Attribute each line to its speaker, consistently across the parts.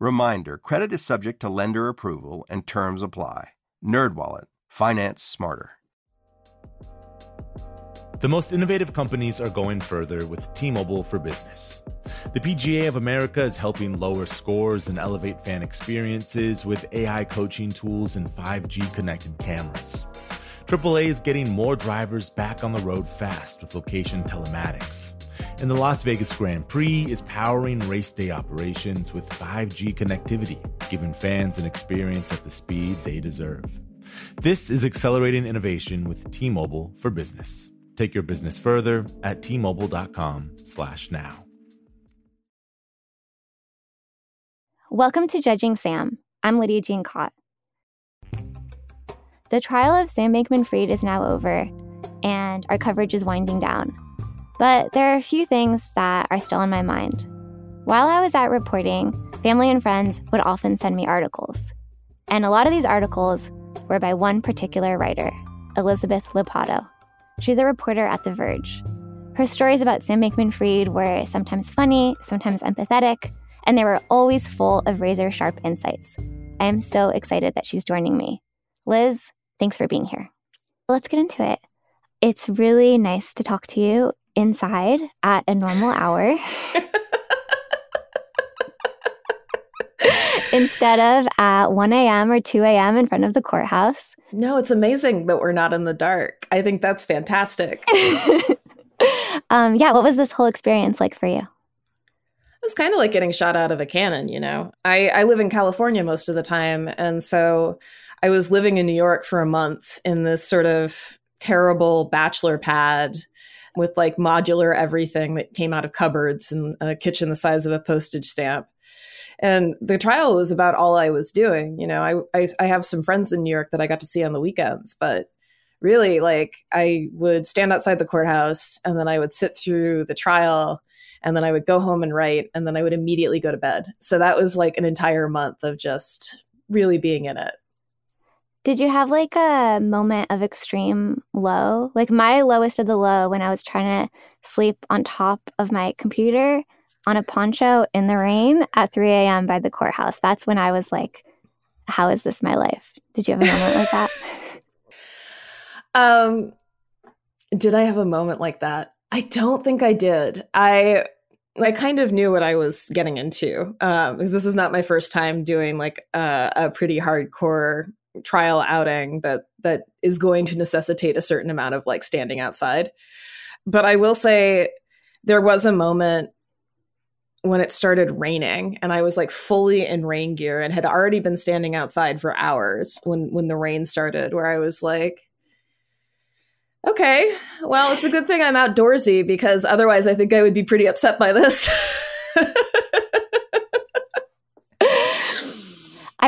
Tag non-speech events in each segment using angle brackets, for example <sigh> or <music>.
Speaker 1: Reminder, credit is subject to lender approval and terms apply. NerdWallet, finance smarter.
Speaker 2: The most innovative companies are going further with T-Mobile for Business. The PGA of America is helping lower scores and elevate fan experiences with AI coaching tools and 5G connected cameras. AAA is getting more drivers back on the road fast with location telematics. And the Las Vegas Grand Prix is powering race day operations with 5G connectivity, giving fans an experience at the speed they deserve. This is accelerating innovation with T-Mobile for Business. Take your business further at t-mobile.com/now.
Speaker 3: Welcome to Judging Sam. I'm Lidia Jean Kott. The trial of Sam Bankman Fried is now over, and our coverage is winding down. But there are a few things that are still in my mind. While I was at reporting, family and friends would often send me articles. And a lot of these articles were by one particular writer, Elizabeth Lopatto. She's a reporter at The Verge. Her stories about Sam Bankman Fried were sometimes funny, sometimes empathetic, and they were always full of razor sharp insights. I am so excited that she's joining me. Liz, thanks for being here. Let's get into it. It's really nice to talk to you inside at a normal hour. <laughs> Instead of at 1 a.m. or 2 a.m. in front of the courthouse.
Speaker 4: No, it's amazing that we're not in the dark. I think that's fantastic. <laughs>
Speaker 3: um, yeah, what was this whole experience like for you?
Speaker 4: It was kind of like getting shot out of a cannon, you know. I, I live in California most of the time, and so I was living in New York for a month in this sort of terrible bachelor pad with like modular everything that came out of cupboards and a kitchen the size of a postage stamp and the trial was about all I was doing. You know, I, I, I have some friends in New York that I got to see on the weekends, but really, like, I would stand outside the courthouse and then I would sit through the trial and then I would go home and write and then I would immediately go to bed. So that was like an entire month of just really being in it.
Speaker 3: Did you have like a moment of extreme low? Like my lowest of the low when I was trying to sleep on top of my computer on a poncho in the rain at 3 a.m. by the courthouse. That's when I was like, how is this my life? Did you have a moment like that? <laughs>
Speaker 4: Um, did I have a moment like that? I don't think I did. I I kind of knew what I was getting into um, because this is not my first time doing like uh, a pretty hardcore trial outing that that is going to necessitate a certain amount of like standing outside. But I will say there was a moment when it started raining and I was like fully in rain gear and had already been standing outside for hours when when the rain started where I was like okay well it's a good thing I'm outdoorsy because otherwise I think I would be pretty upset by this <laughs>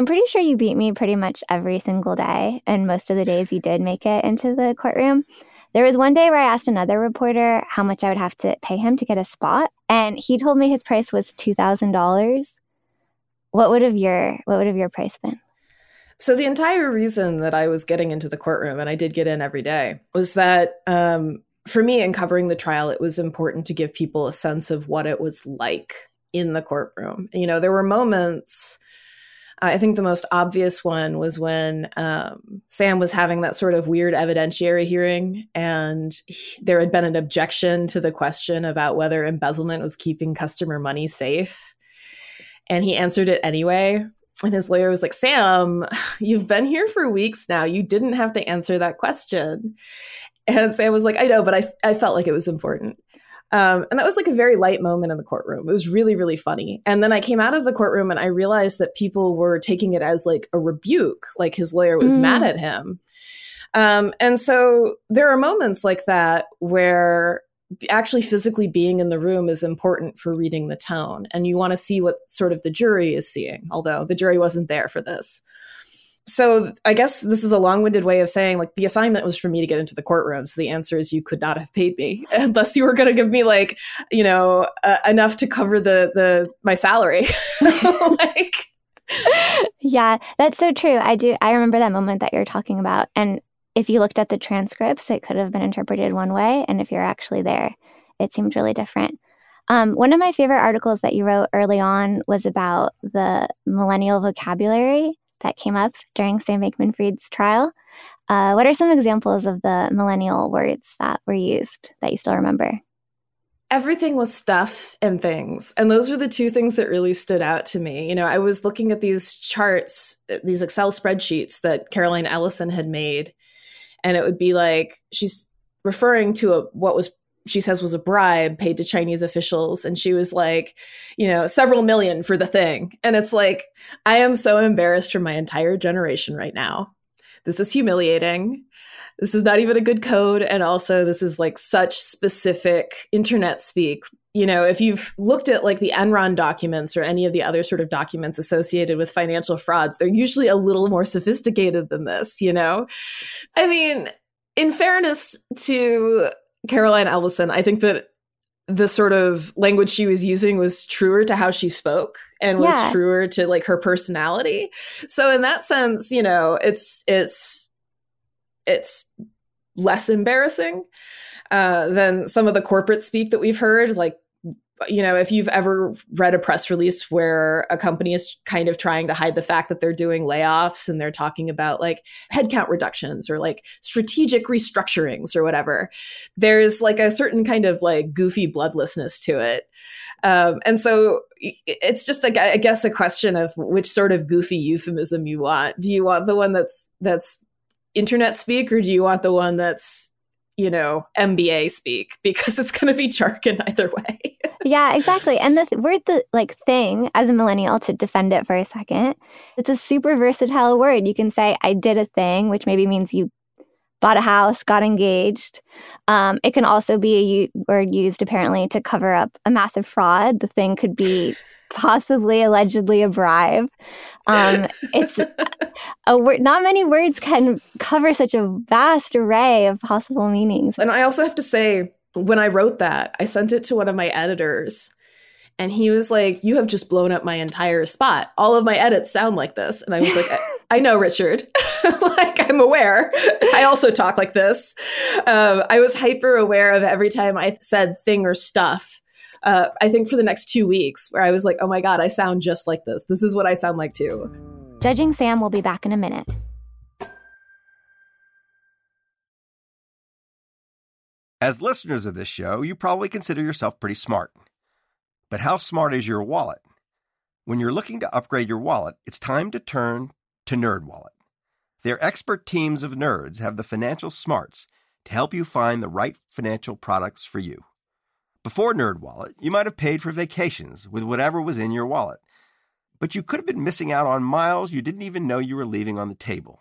Speaker 3: I'm pretty sure you beat me pretty much every single day and most of the days you did make it into the courtroom there was one day where I asked another reporter how much I would have to pay him to get a spot, and he told me his price was two thousand dollars. What would have your what would have your price been?
Speaker 4: So the entire reason that I was getting into the courtroom, and I did get in every day, was that um, for me in covering the trial, it was important to give people a sense of what it was like in the courtroom. You know, there were moments I think the most obvious one was when um, Sam was having that sort of weird evidentiary hearing, and he, there had been an objection to the question about whether embezzlement was keeping customer money safe. And he answered it anyway. And his lawyer was like, Sam, <laughs> you've been here for weeks now. You didn't have to answer that question. And Sam was like, I know, but I, I felt like it was important. Um, and that was like a very light moment in the courtroom. It was really, really funny. And then I came out of the courtroom and I realized that people were taking it as like a rebuke, like his lawyer was mm. mad at him. Um, and so there are moments like that where actually physically being in the room is important for reading the tone and you want to see what sort of the jury is seeing although the jury wasn't there for this so i guess this is a long-winded way of saying like the assignment was for me to get into the courtroom so the answer is you could not have paid me <laughs> unless you were going to give me like you know uh, enough to cover the the my salary <laughs> like
Speaker 3: yeah that's so true i do i remember that moment that you're talking about and if you looked at the transcripts, it could have been interpreted one way. And if you're actually there, it seemed really different. Um, one of my favorite articles that you wrote early on was about the millennial vocabulary that came up during Sam Bankman Fried's trial. Uh, what are some examples of the millennial words that were used that you still remember?
Speaker 4: Everything was stuff and things. And those were the two things that really stood out to me. You know, I was looking at these charts, these Excel spreadsheets that Caroline Ellison had made and it would be like she's referring to a what was she says was a bribe paid to Chinese officials. And she was like, you know, several million for the thing. And it's like, I am so embarrassed for my entire generation right now. This is humiliating. This is not even a good code. And also, this is like such specific internet speak. You know, if you've looked at like the Enron documents or any of the other sort of documents associated with financial frauds, they're usually a little more sophisticated than this, you know? I mean, in fairness to Caroline Ellison, I think that the sort of language she was using was truer to how she spoke and was yeah. truer to like her personality. So in that sense, you know, it's it's it's less embarrassing uh, than some of the corporate speak that we've heard, like you know, if you've ever read a press release where a company is kind of trying to hide the fact that they're doing layoffs and they're talking about like headcount reductions or like strategic restructurings or whatever, there's like a certain kind of like goofy bloodlessness to it. Um, and so it's just, a, I guess, a question of which sort of goofy euphemism you want. Do you want the one that's that's internet speak, or do you want the one that's you know, MBA speak because it's going to be jargon either way. <laughs>
Speaker 3: yeah, exactly. And the th- word, the like thing, as a millennial, to defend it for a second, it's a super versatile word. You can say, I did a thing, which maybe means you bought a house, got engaged. Um, it can also be a u- word used apparently to cover up a massive fraud. The thing could be <laughs> possibly allegedly a bribe. Um, it's a word. Not many words can cover such a vast array of possible meanings.
Speaker 4: And I also have to say, when I wrote that, I sent it to one of my editors. And he was like, You have just blown up my entire spot. All of my edits sound like this. And I was like, I, I know, Richard. <laughs> like, I'm aware. I also talk like this. Um, I was hyper aware of every time I said thing or stuff uh, I think for the next two weeks, where I was like, oh my God, I sound just like this. This is what I sound like too.
Speaker 3: Judging Sam will be back in a minute.
Speaker 1: As listeners of this show, you probably consider yourself pretty smart. But how smart is your wallet? When you're looking to upgrade your wallet, it's time to turn to NerdWallet. Their expert teams of nerds have the financial smarts to help you find the right financial products for you. Before NerdWallet, you might have paid for vacations with whatever was in your wallet, but you could have been missing out on miles you didn't even know you were leaving on the table.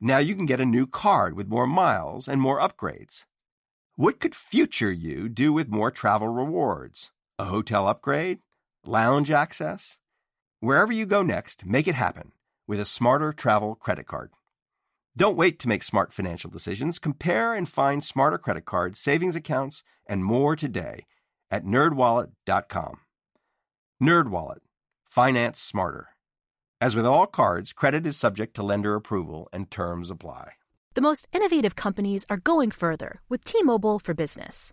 Speaker 1: Now you can get a new card with more miles and more upgrades. What could future you do with more travel rewards? A hotel upgrade? Lounge access? Wherever you go next, make it happen with a smarter travel credit card. Don't wait to make smart financial decisions. Compare and find smarter credit cards, savings accounts, and more today at nerdwallet.com. NerdWallet. Finance smarter. As with all cards, credit is subject to lender approval and terms apply.
Speaker 5: The most innovative companies are going further with T-Mobile for Business.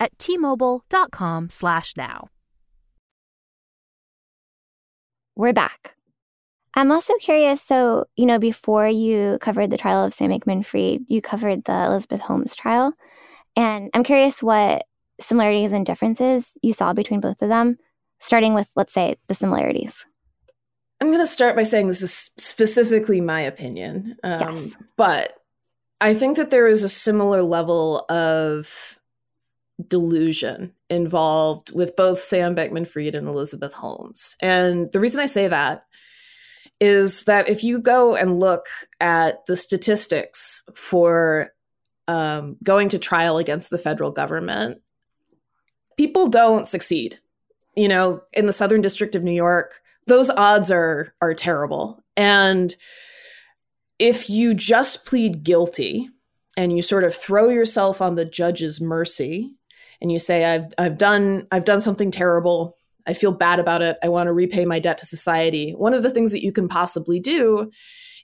Speaker 5: at t-mobile.com/now.
Speaker 3: We're back. I'm also curious. So, you know, before you covered the trial of Sam Bankman Fried, you covered the Elizabeth Holmes trial. And I'm curious what similarities and differences you saw between both of them, starting with, let's say, the similarities.
Speaker 4: I'm going to start by saying this is specifically my opinion. Um, yes. But I think that there is a similar level of delusion involved with both Sam Bankman Fried and Elizabeth Holmes. And the reason I say that is that if you go and look at the statistics for um, going to trial against the federal government, people don't succeed. You know, in the Southern District of New York, those odds are are terrible. And if you just plead guilty and you sort of throw yourself on the judge's mercy and you say I've I've done I've done something terrible, I feel bad about it, I want to repay my debt to society. One of the things that you can possibly do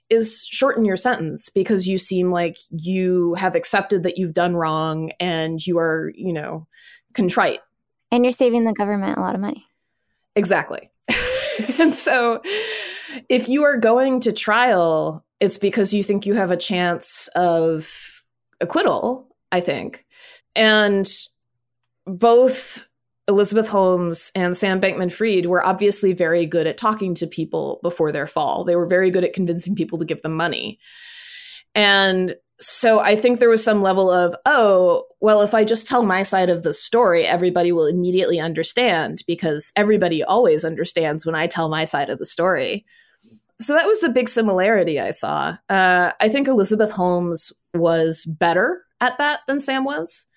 Speaker 4: is shorten your sentence because you seem like you have accepted that you've done wrong and you are, you know, contrite.
Speaker 3: And you're saving the government a lot of money.
Speaker 4: Exactly. <laughs> and so if you are going to trial, it's because you think you have a chance of acquittal, I think. And both Elizabeth Holmes and Sam Bankman Fried were obviously very good at talking to people before their fall. They were very good at convincing people to give them money. And so I think there was some level of, oh, well, if I just tell my side of the story, everybody will immediately understand because everybody always understands when I tell my side of the story. So that was the big similarity I saw. Uh, I think Elizabeth Holmes was better at that than Sam was.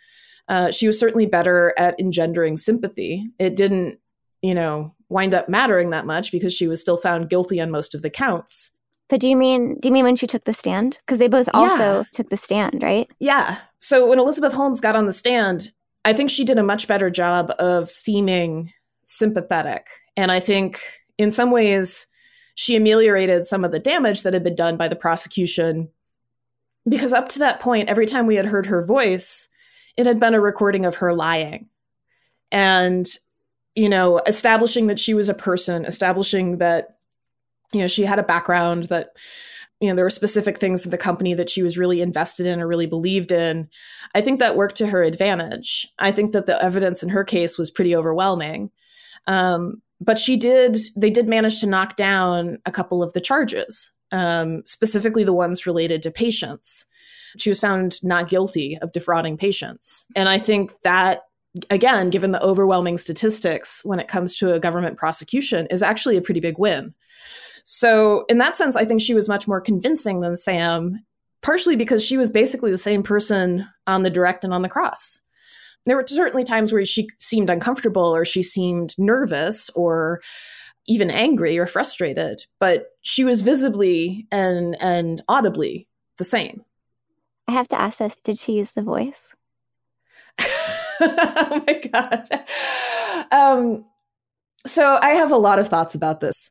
Speaker 4: Uh, she was certainly better at engendering sympathy. It didn't, you know, wind up mattering that much because she was still found guilty on most of the counts.
Speaker 3: But do you mean do you mean when she took the stand? Because they both also yeah. took the stand, right?
Speaker 4: Yeah. So when Elizabeth Holmes got on the stand, I think she did a much better job of seeming sympathetic. And I think in some ways she ameliorated some of the damage that had been done by the prosecution. Because up to that point, every time we had heard her voice, it had been a recording of her lying. And, you know, establishing that she was a person, establishing that you know, she had a background that, you know, there were specific things in the company that she was really invested in or really believed in. I think that worked to her advantage. I think that the evidence in her case was pretty overwhelming. Um, but she did, they did manage to knock down a couple of the charges, um, specifically the ones related to patients. She was found not guilty of defrauding patients. And I think that again, given the overwhelming statistics when it comes to a government prosecution, is actually a pretty big win. So, in that sense, I think she was much more convincing than Sam, partially because she was basically the same person on the direct and on the cross. There were certainly times where she seemed uncomfortable or she seemed nervous or even angry or frustrated, but she was visibly and and audibly the same.
Speaker 3: I have to ask this, did she use the voice? <laughs>
Speaker 4: oh my god. Um so I have a lot of thoughts about this.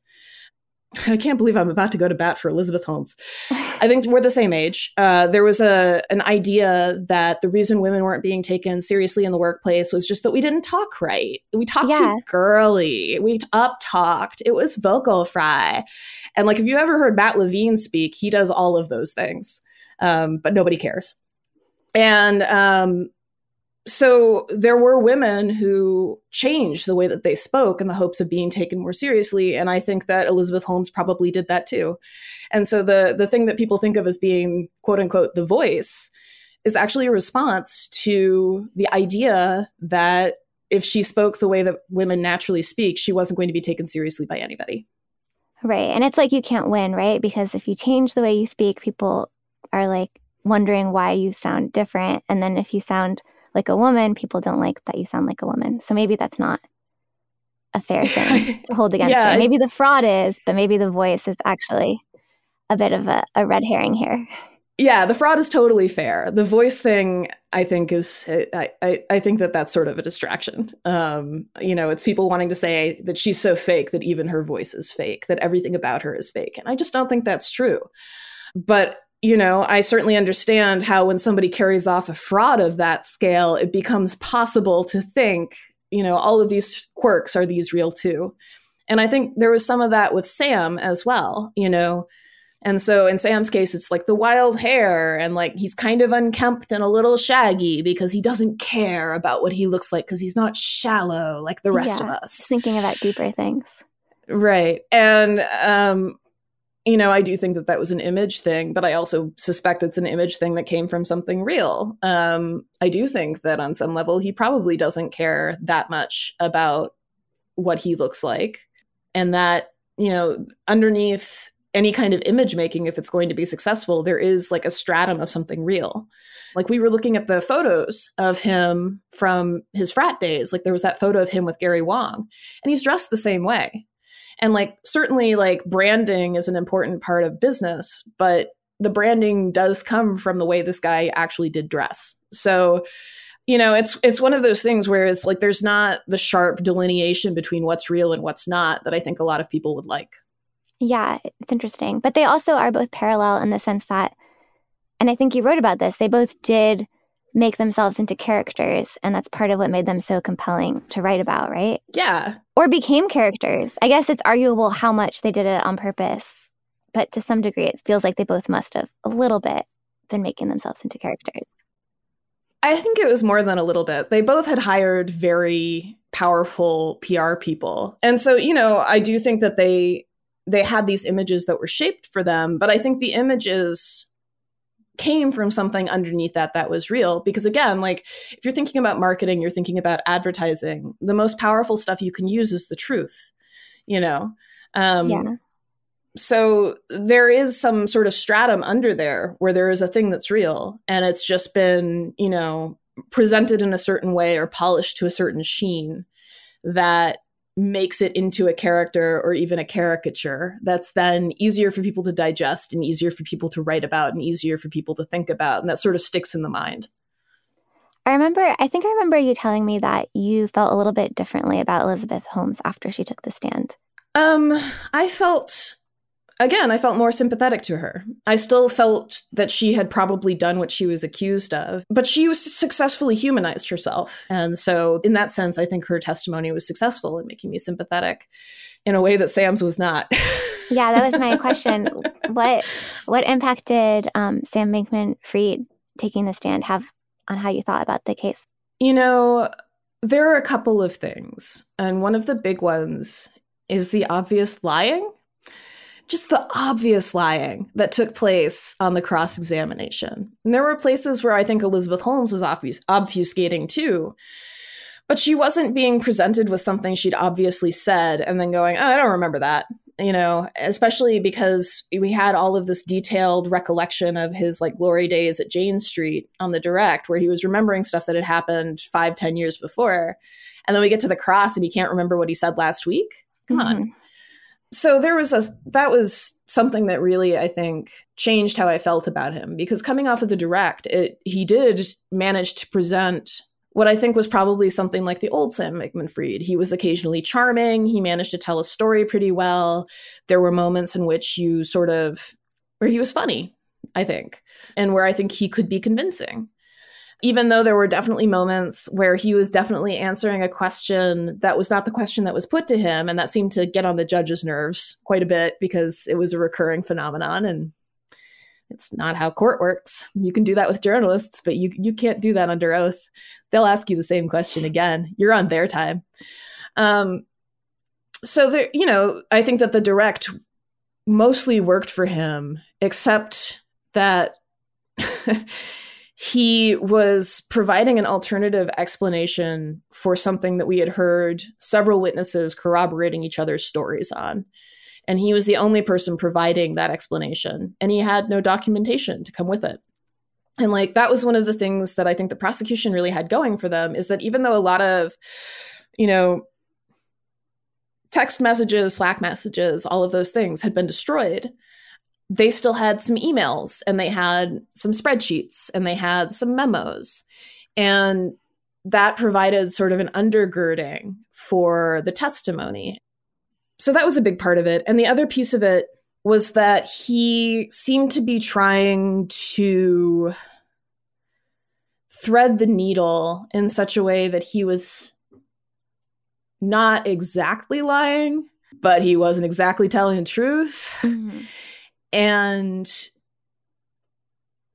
Speaker 4: I can't believe I'm about to go to bat for Elizabeth Holmes. I think we're the same age. Uh, there was a an idea that the reason women weren't being taken seriously in the workplace was just that we didn't talk right. We talked yeah. too girly. We up talked. It was vocal fry. And like, if you ever heard Matt Levine speak, he does all of those things, um, but nobody cares. And um, so there were women who changed the way that they spoke in the hopes of being taken more seriously. And i think that elizabeth holmes probably did that too. And so the the thing that people think of as being quote unquote the voice is actually a response to the idea that if she spoke the way that women naturally speak she wasn't going to be taken seriously by anybody.
Speaker 3: Right. And it's like you can't win right? Because if you change the way you speak people are like wondering why you sound different and then if you sound like a woman, people don't like that you sound like a woman. So maybe that's not a fair thing <laughs> to hold against yeah. her. Maybe the fraud is, but maybe the voice is actually a bit of a, a red herring here.
Speaker 4: Yeah, the fraud is totally fair. The voice thing, I think, is I, I, I think that that's sort of a distraction. Um, you know, it's people wanting to say that she's so fake that even her voice is fake, that everything about her is fake, and I just don't think that's true. But you know, I certainly understand how when somebody carries off a fraud of that scale, it becomes possible to think, you know, all of these quirks are these real too. And I think there was some of that with Sam as well. You know, And so in Sam's case, it's like the wild hair and like he's kind of unkempt and a little shaggy because he doesn't care about what he looks like because he's not shallow like the rest
Speaker 3: yeah,
Speaker 4: of us.
Speaker 3: Thinking about deeper things.
Speaker 4: Right. And, um, you know, I do think that that was an image thing, but I also suspect it's an image thing that came from something real. Um, I do think that on some level, he probably doesn't care that much about what he looks like. And that, you know, underneath any kind of image making, if it's going to be successful, there is like a stratum of something real. Like we were looking at the photos of him from his frat days. Like there was that photo of him with Gary Wang, and he's dressed the same way. And like certainly like branding is an important part of business, but the branding does come from the way this guy actually did dress. So, you know, it's it's one of those things where it's like there's not the sharp delineation between what's real and what's not that I think a lot of people would like.
Speaker 3: Yeah, it's interesting. But they also are both parallel in the sense that, and I think you wrote about this, they both did make themselves into characters. And that's part of what made them so compelling to write about, right?
Speaker 4: Yeah.
Speaker 3: Or became characters. I guess it's arguable how much they did it on purpose. But to some degree, it feels like they both must have a little bit been making themselves into characters.
Speaker 4: I think it was more than a little bit. They both had hired very powerful PR people. And so, you know, I do think that they they had these images that were shaped for them, but I think the images came from something underneath that that was real because again like if you're thinking about marketing you're thinking about advertising the most powerful stuff you can use is the truth you know um
Speaker 3: yeah.
Speaker 4: so there is some sort of stratum under there where there is a thing that's real and it's just been you know presented in a certain way or polished to a certain sheen that makes it into a character or even a caricature that's then easier for people to digest and easier for people to write about and easier for people to think about and that sort of sticks in the mind.
Speaker 3: I remember i think i remember you telling me that you felt a little bit differently about elizabeth holmes after she took the stand.
Speaker 4: Um i felt again, I felt more sympathetic to her. I still felt that she had probably done what she was accused of, but she was successfully humanized herself. And so, in that sense, I think her testimony was successful in making me sympathetic in a way that Sam's was not.
Speaker 3: yeah, that was my question. <laughs> what what impact did um, Sam Bankman Fried taking the stand have on how you thought about the case?
Speaker 4: You know, there are a couple of things, and one of the big ones is the obvious lying just the obvious lying that took place on the cross examination. And there were places where I think Elizabeth Holmes was obfus- obfuscating too. But she wasn't being presented with something she'd obviously said and then going, oh, I don't remember that. You know, especially because we had all of this detailed recollection of his like glory days at Jane Street on the direct, where he was remembering stuff that had happened five, ten years before. And then we get to the cross and he can't remember what he said last week. Come mm-hmm. on so there was a that was something that really i think changed how i felt about him because coming off of the direct it he did manage to present what i think was probably something like the old sam fried he was occasionally charming. He managed to tell a story pretty well. There were moments in which you sort of where he was funny i think and where i think he could be convincing even though there were definitely moments where he was definitely answering a question that was not the question that was put to him and that seemed to get on the judge's nerves quite a bit because it was a recurring phenomenon and it's not how court works. You can do that with journalists but you you can't do that under oath. They'll ask you the same question again. You're on their time. Um so there you know i think that the direct mostly worked for him except that <laughs> he was providing an alternative explanation for something that we had heard several witnesses corroborating each other's stories on. And he was the only person providing that explanation, and he had no documentation to come with it. And like that was one of the things that I think the prosecution really had going for them is that even though a lot of, you know, text messages, Slack messages, all of those things had been destroyed, they still had some emails and they had some spreadsheets and they had some memos. And that provided sort of an undergirding for the testimony. So that was a big part of it. And the other piece of it was that he seemed to be trying to thread the needle in such a way that he was not exactly lying, but he wasn't exactly telling the truth. Mm-hmm and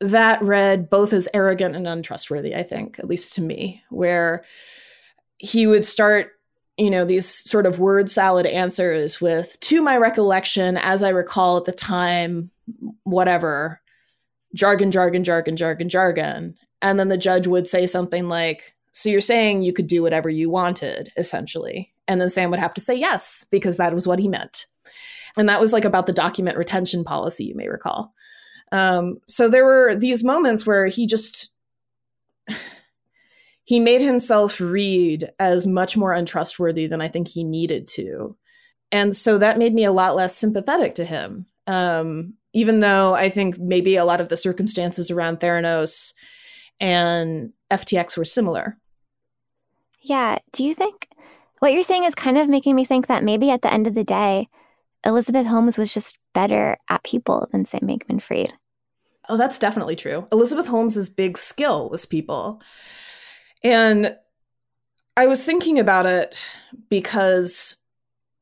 Speaker 4: that read both as arrogant and untrustworthy, I think, at least to me, where he would start, you know, these sort of word salad answers with, to my recollection, as I recall at the time, whatever, jargon, jargon, jargon, jargon, jargon. And then the judge would say something like, So you're saying you could do whatever you wanted, essentially. And then Sam would have to say yes, because that was what he meant. And that was like about the document retention policy, you may recall. Um, so there were these moments where he just <sighs> he made himself read as much more untrustworthy than I think he needed to. And so that made me a lot less sympathetic to him. Um, even though I think maybe a lot of the circumstances around Theranos and FTX were similar.
Speaker 3: Yeah. Do you think what you're saying is kind of making me think that maybe at the end of the day, Elizabeth Holmes was just better at people than Sam Bankman Fried?
Speaker 4: Oh, that's definitely true. Elizabeth Holmes's big skill was people. And I was thinking about it because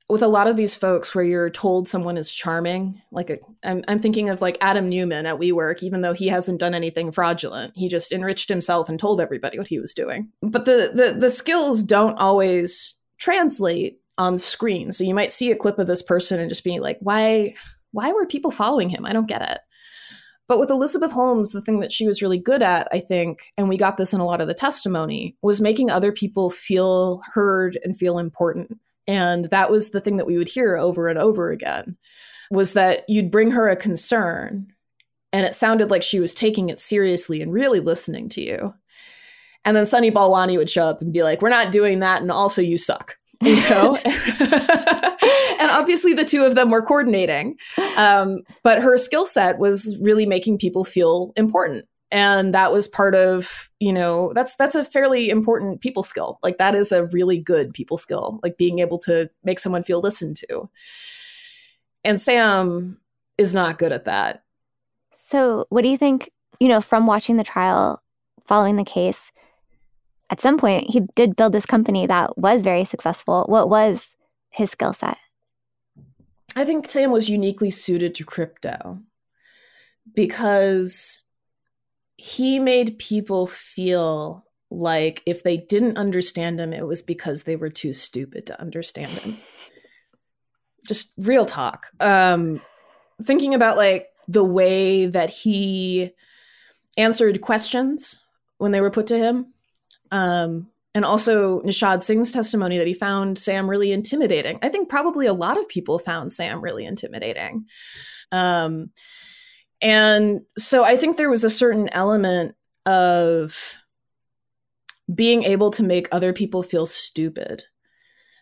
Speaker 4: with a lot of these folks where you're told someone is charming, like i am I'm thinking of like Adam Neumann at WeWork, even though he hasn't done anything fraudulent, he just enriched himself and told everybody what he was doing. But the the, the skills don't always translate on screen. So you might see a clip of this person and just be like, why why were people following him? I don't get it. But with Elizabeth Holmes, the thing that she was really good at, I think, and we got this in a lot of the testimony, was making other people feel heard and feel important. And that was the thing that we would hear over and over again was that you'd bring her a concern and it sounded like she was taking it seriously and really listening to you. And then Sunny Balwani would show up and be like, "We're not doing that and also you suck." You know? <laughs> and obviously the two of them were coordinating. Um, but her skill set was really making people feel important. And that was part of, you know, that's that's a fairly important people skill. Like that is a really good people skill, like being able to make someone feel listened to. And Sam is not good at that.
Speaker 3: So, what do you think, you know, from watching the trial, following the case, at some point he did build this company that was very successful. What was his skill set?
Speaker 4: I think Sam was uniquely suited to crypto because he made people feel like if they didn't understand him, it was because they were too stupid to understand him. <laughs> Just real talk. Um, thinking about like the way that he answered questions when they were put to him. Um, and also Nishad Singh's testimony that he found Sam really intimidating. I think probably a lot of people found Sam really intimidating. Um, and so I think there was a certain element of being able to make other people feel stupid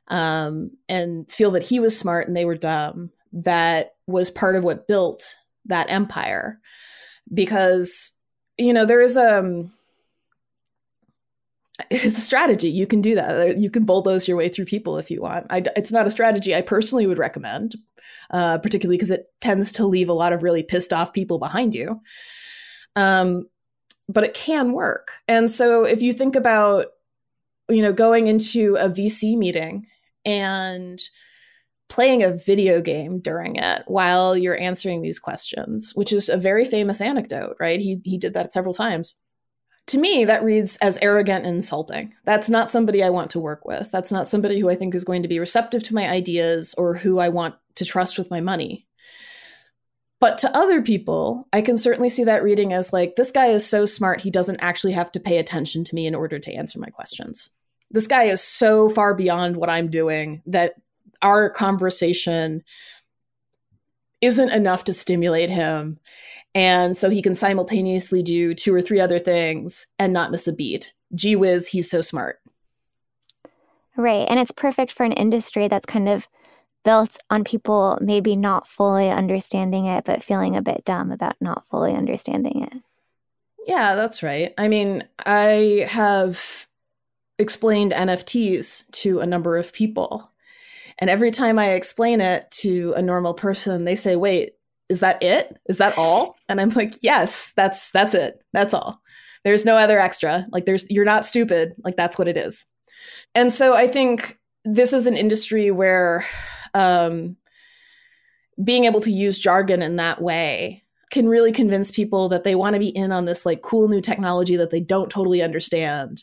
Speaker 4: um, and feel that he was smart and they were dumb that was part of what built that empire because you know there is um it is a strategy. You can do that. You can bulldoze your way through people if you want. I, it's not a strategy I personally would recommend, uh, particularly because it tends to leave a lot of really pissed off people behind you. Um, but it can work. And so if you think about, you know, going into a VC meeting and playing a video game during it while you're answering these questions, which is a very famous anecdote, right? He he did that several times to me, that reads as arrogant and insulting. That's not somebody I want to work with. That's not somebody who I think is going to be receptive to my ideas or who I want to trust with my money. But to other people, I can certainly see that reading as like, this guy is so smart, he doesn't actually have to pay attention to me in order to answer my questions. This guy is so far beyond what I'm doing that our conversation isn't enough to stimulate him. And so he can simultaneously do two or three other things and not miss a beat. Gee whiz, he's so smart.
Speaker 3: Right. And it's perfect for an industry that's kind of built on people maybe not fully understanding it, but feeling a bit dumb about not fully understanding it.
Speaker 4: Yeah, that's right. I mean, I have explained NFTs to a number of people. And every time I explain it to a normal person, they say, wait, is that it? Is that all? And I'm like, yes, that's that's it. That's all. There's no other extra. Like there's you're not stupid. Like that's what it is. And so I think this is an industry where um being able to use jargon in that way can really convince people that they want to be in on this like cool new technology that they don't totally understand.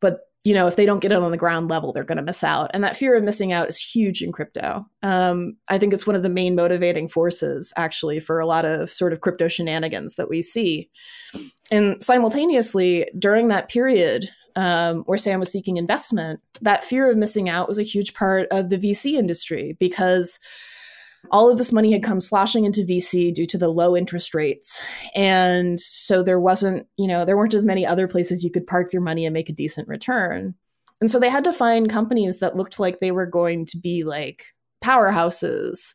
Speaker 4: But you know, if they don't get it on the ground level, they're going to miss out. And that fear of missing out is huge in crypto. Um, I think it's one of the main motivating forces, actually, for a lot of sort of crypto shenanigans that we see. And simultaneously, during that period um, where Sam was seeking investment, that fear of missing out was a huge part of the VC industry because all of this money had come sloshing into VC due to the low interest rates. And so there wasn't, you know, there weren't as many other places you could park your money and make a decent return. And so they had to find companies that looked like they were going to be like powerhouses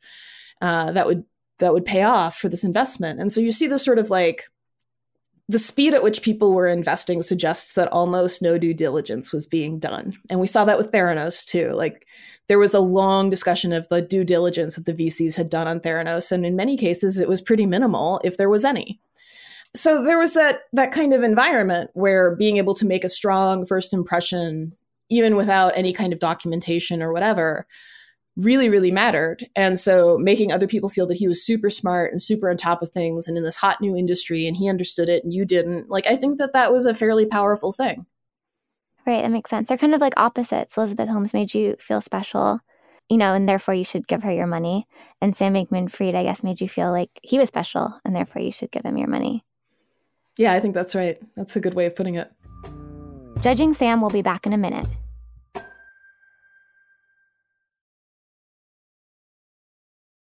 Speaker 4: uh, that would that would pay off for this investment. And so you see this sort of like the speed at which people were investing suggests that almost no due diligence was being done. And we saw that with Theranos too. Like there was a long discussion of the due diligence that the VCs had done on Theranos. And in many cases, it was pretty minimal, if there was any. So there was that that kind of environment where being able to make a strong first impression, even without any kind of documentation or whatever, really, really mattered. And so making other people feel that he was super smart and super on top of things and in this hot new industry and he understood it and you didn't, like, I think that that was a fairly powerful thing.
Speaker 3: Right, that makes sense. They're kind of like opposites. Elizabeth Holmes made you feel special, you know, and therefore you should give her your money. And Sam Bankman Fried, I guess, made you feel like he was special and therefore you should give him your money.
Speaker 4: Yeah, I think that's right. That's a good way of putting it.
Speaker 3: Judging Sam will be back in a minute.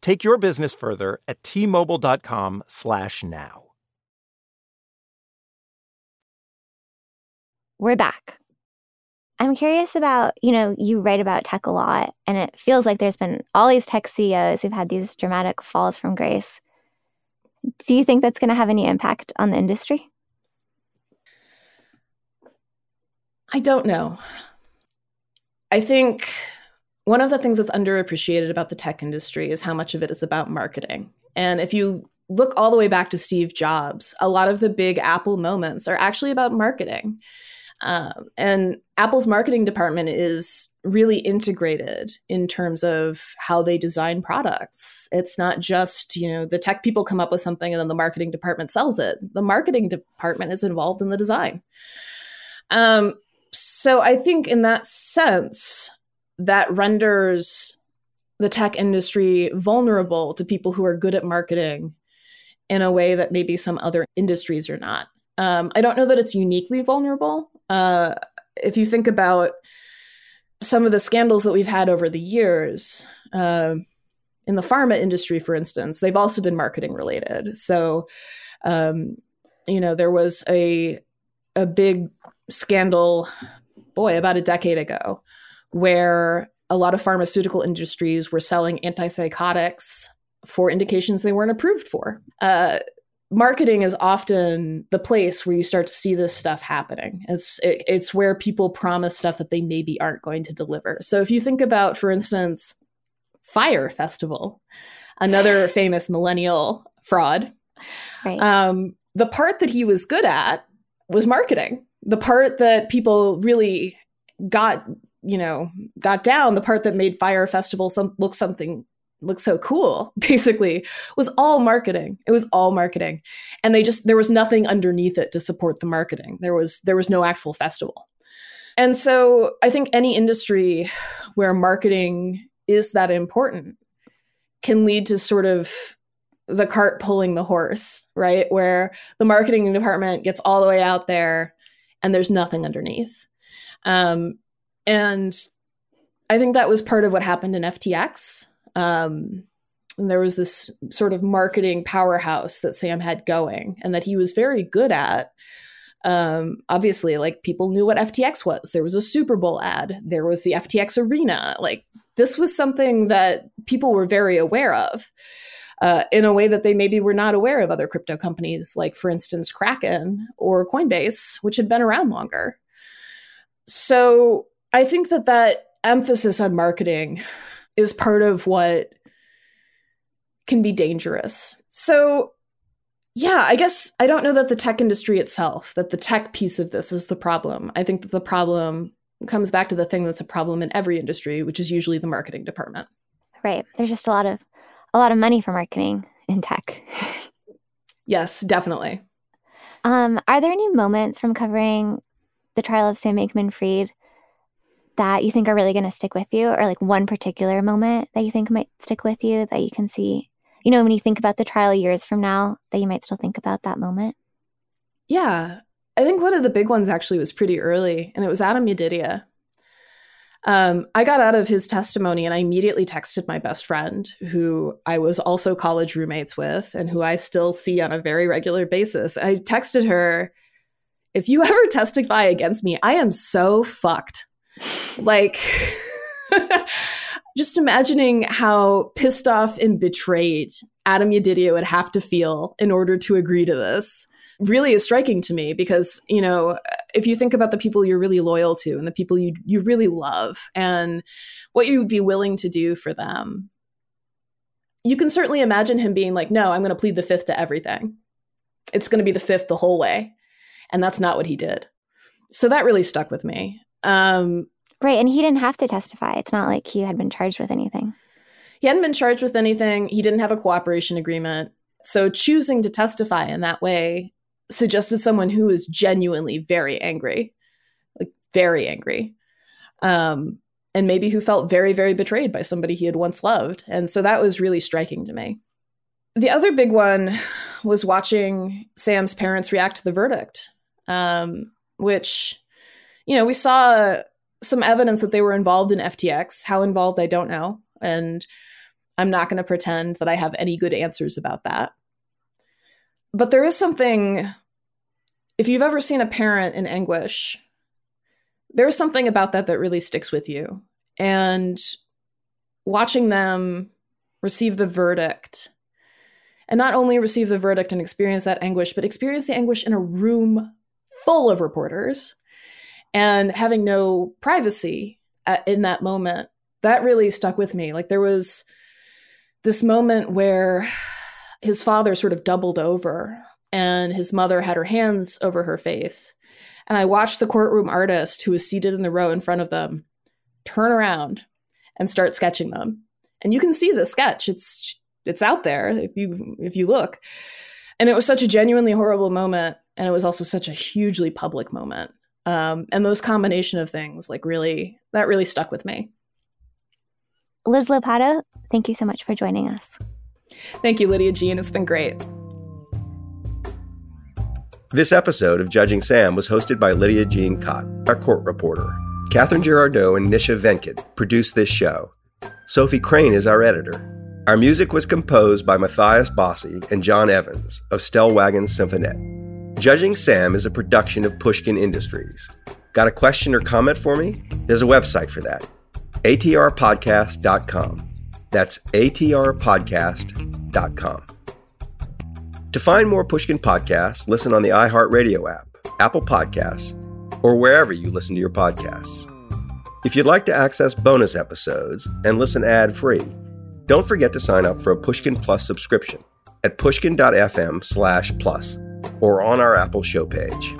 Speaker 6: Take your business further at tmobile.com slash now.
Speaker 3: We're back. I'm curious about, you know, you write about tech a lot, and it feels like there's been all these tech CEOs who've had these dramatic falls from grace. Do you think that's going to have any impact on the industry?
Speaker 4: I don't know. I think one of the things that's underappreciated about the tech industry is how much of it is about marketing. And if you look all the way back to Steve Jobs, a lot of the big Apple moments are actually about marketing. Um, and Apple's marketing department is really integrated in terms of how they design products. It's not just, you know, the tech people come up with something and then the marketing department sells it. The marketing department is involved in the design. Um, so I think in that sense, that renders the tech industry vulnerable to people who are good at marketing in a way that maybe some other industries are not. Um, I don't know that it's uniquely vulnerable. Uh, if you think about some of the scandals that we've had over the years, uh, in the pharma industry, for instance, they've also been marketing related. So, um, you know, there was a a big scandal, boy, about a decade ago, where a lot of pharmaceutical industries were selling antipsychotics for indications they weren't approved for. Uh, marketing is often the place where you start to see this stuff happening. It's it, it's where people promise stuff that they maybe aren't going to deliver. So if you think about, for instance, Fyre Festival, another <laughs> famous millennial fraud. Right. Um, the part that he was good at was marketing. The part that people really got, you know, got down, the part that made Fyre Festival some, look something look so cool <laughs> basically was all marketing it was all marketing and they just there was nothing underneath it to support the marketing there was there was no actual festival and so i think any industry where marketing is that important can lead to sort of the cart pulling the horse, right? Where the marketing department gets all the way out there and there's nothing underneath. Um, and I think that was part of what happened in FTX. Um, and there was this sort of marketing powerhouse that Sam had going and that he was very good at. Um, obviously, like people knew what FTX was. There was a Super Bowl ad, there was the FTX Arena. Like this was something that people were very aware of. Uh, in a way that they maybe were not aware of other crypto companies, like, for instance, Kraken or Coinbase, which had been around longer. So I think that that emphasis on marketing is part of what can be dangerous. So, yeah, I guess I don't know that the tech industry itself, that the tech piece of this is the problem. I think that the problem comes back to the thing that's a problem in every industry, which is usually the marketing department.
Speaker 3: Right. There's just a lot of a lot of money for marketing in tech.
Speaker 4: yes, definitely.
Speaker 3: Um, are there any moments from covering the trial of Sam Bankman Fried that you think are really going to stick with you, or like one particular moment that you think might stick with you that you can see? You know, when you think about the trial years from now, that you might still think about that moment?
Speaker 4: Yeah. I think one of the big ones actually was pretty early, and it was Adam Yedidia. Um, I got out of his testimony and I immediately texted my best friend, who I was also college roommates with and who I still see on a very regular basis. I texted her, if you ever testify against me, I am so fucked. Like, <laughs> just imagining how pissed off and betrayed Adam Yedidia would have to feel in order to agree to this really is striking to me because you know if you think about the people you're really loyal to and the people you you really love and what you would be willing to do for them you can certainly imagine him being like no i'm going to plead the fifth to everything. It's going to be the fifth the whole way. And that's not what he did. So that really stuck with me um,
Speaker 3: right and he didn't have to testify it's not like he had been charged with anything
Speaker 4: he hadn't been charged with anything he didn't have a cooperation agreement so choosing to testify in that way suggested someone who was genuinely very angry, like very angry. Um, and maybe who felt very, very betrayed by somebody he had once loved. And so that was really striking to me. The other big one was watching Sam's parents react to the verdict, um, which, you know, we saw some evidence that they were involved in FTX. How involved, I don't know. And I'm not going to pretend that I have any good answers about that. But there is something if you've ever seen a parent in anguish, there's something about that that really sticks with you. And watching them receive the verdict, and not only receive the verdict and experience that anguish, but experience the anguish in a room full of reporters and having no privacy at, in that moment, that really stuck with me. Like there was this moment where his father sort of doubled over and his mother had her hands over her face. And I watched the courtroom artist who was seated in the row in front of them turn around and start sketching them. And you can see the sketch. It's it's out there if you if you look. And it was such a genuinely horrible moment and it was also such a hugely public moment. Um, and those combination of things like really that really stuck with me.
Speaker 3: Liz Lopatto, thank you so much for joining us.
Speaker 4: Thank you, Lidia Jean. It's been great.
Speaker 1: This episode of Judging Sam was hosted by Lidia Jean Kott, our court reporter. Catherine Girardeau and Nisha Venkat produced this show. Sophie Crane is our editor. Our music was composed by Matthias Bossi and John Evans of Stellwagen Symphonette. Judging Sam is a production of Pushkin Industries. Got a question or comment for me? There's a website for that atrpodcast.com. That's atrpodcast.com. To find more Pushkin podcasts, listen on the iHeartRadio app, Apple Podcasts, or wherever you listen to your podcasts. If you'd like to access bonus episodes and listen ad free, don't forget to sign up for a Pushkin Plus subscription. at pushkin.fm slash plus or on our Apple show page.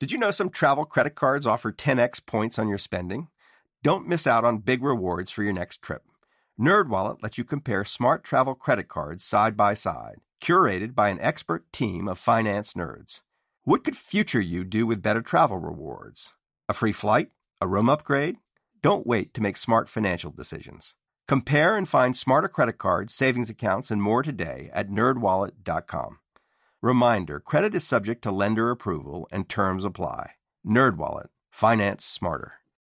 Speaker 1: Did you know some travel credit cards offer 10x points on your spending? Don't miss out on big rewards for your next trip. NerdWallet lets you compare smart travel credit cards side by side, curated by an expert team of finance nerds. What could future you do with better travel rewards? A free flight? A room upgrade? Don't wait to make smart financial decisions. Compare and find smarter credit cards, savings accounts, and more today at nerdwallet.com. Reminder, credit is subject to lender approval and terms apply. NerdWallet, finance smarter.